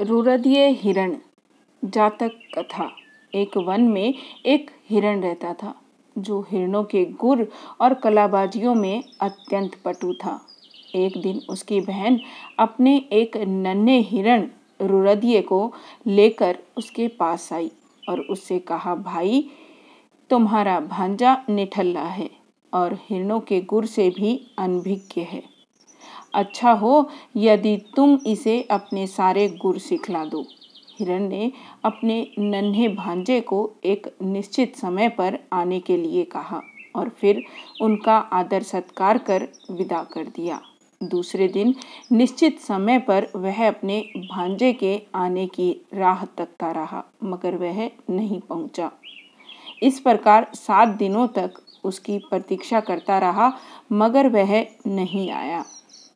रुरदीय हिरण, जातक कथा। एक वन में एक हिरण रहता था, जो हिरणों के गुर और कलाबाजियों में अत्यंत पटु था। एक दिन उसकी बहन अपने एक नन्हे हिरण रुरदीय को लेकर उसके पास आई और उससे कहा, भाई, तुम्हारा भांजा निठल्ला है और हिरणों के गुर से भी अनभिज्ञ है। अच्छा हो, यदि तुम इसे अपने सारे गुर सिखला दो। हिरण ने अपने नन्हे भांजे को एक निश्चित समय पर आने के लिए कहा और फिर उनका आदर सत्कार कर विदा कर दिया। दूसरे दिन निश्चित समय पर वह अपने भांजे के आने की राह तकता रहा, मगर वह नहीं पहुँचा। इस प्रकार सात दिनों तक उसकी प्रतीक्षा करता रहा, मगर वह नहीं आया।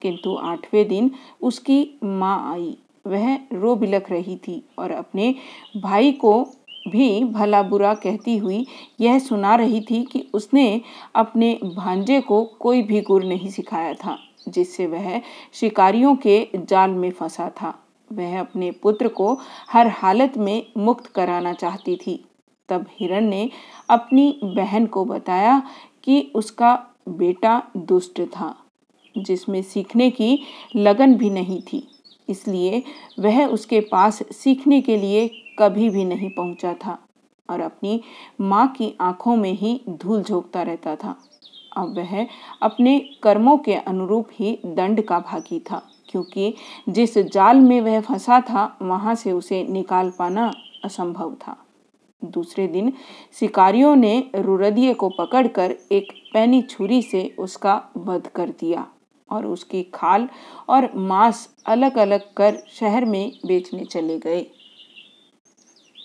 किंतु आठवें दिन उसकी माँ आई। वह रो बिलख रही थी और अपने भाई को भी भला बुरा कहती हुई यह सुना रही थी कि उसने अपने भांजे को कोई भी गुर नहीं सिखाया था, जिससे वह शिकारियों के जाल में फंसा था। वह अपने पुत्र को हर हालत में मुक्त कराना चाहती थी। तब हिरण ने अपनी बहन को बताया कि उसका बेटा दुष्ट था। जिसमें सीखने की लगन भी नहीं थी। इसलिए वह उसके पास सीखने के लिए कभी भी नहीं पहुँचा था और अपनी माँ की आँखों में ही धूल झोंकता रहता था। अब वह अपने कर्मों के अनुरूप ही दंड का भागी था, क्योंकि जिस जाल में वह फंसा था, वहाँ से उसे निकाल पाना असंभव था। दूसरे दिन शिकारियों ने रुरदिये को पकड़कर एक पैनी छुरी से उसका वध कर दिया। और उसकी खाल और मांस अलग अलग कर शहर में बेचने चले गए।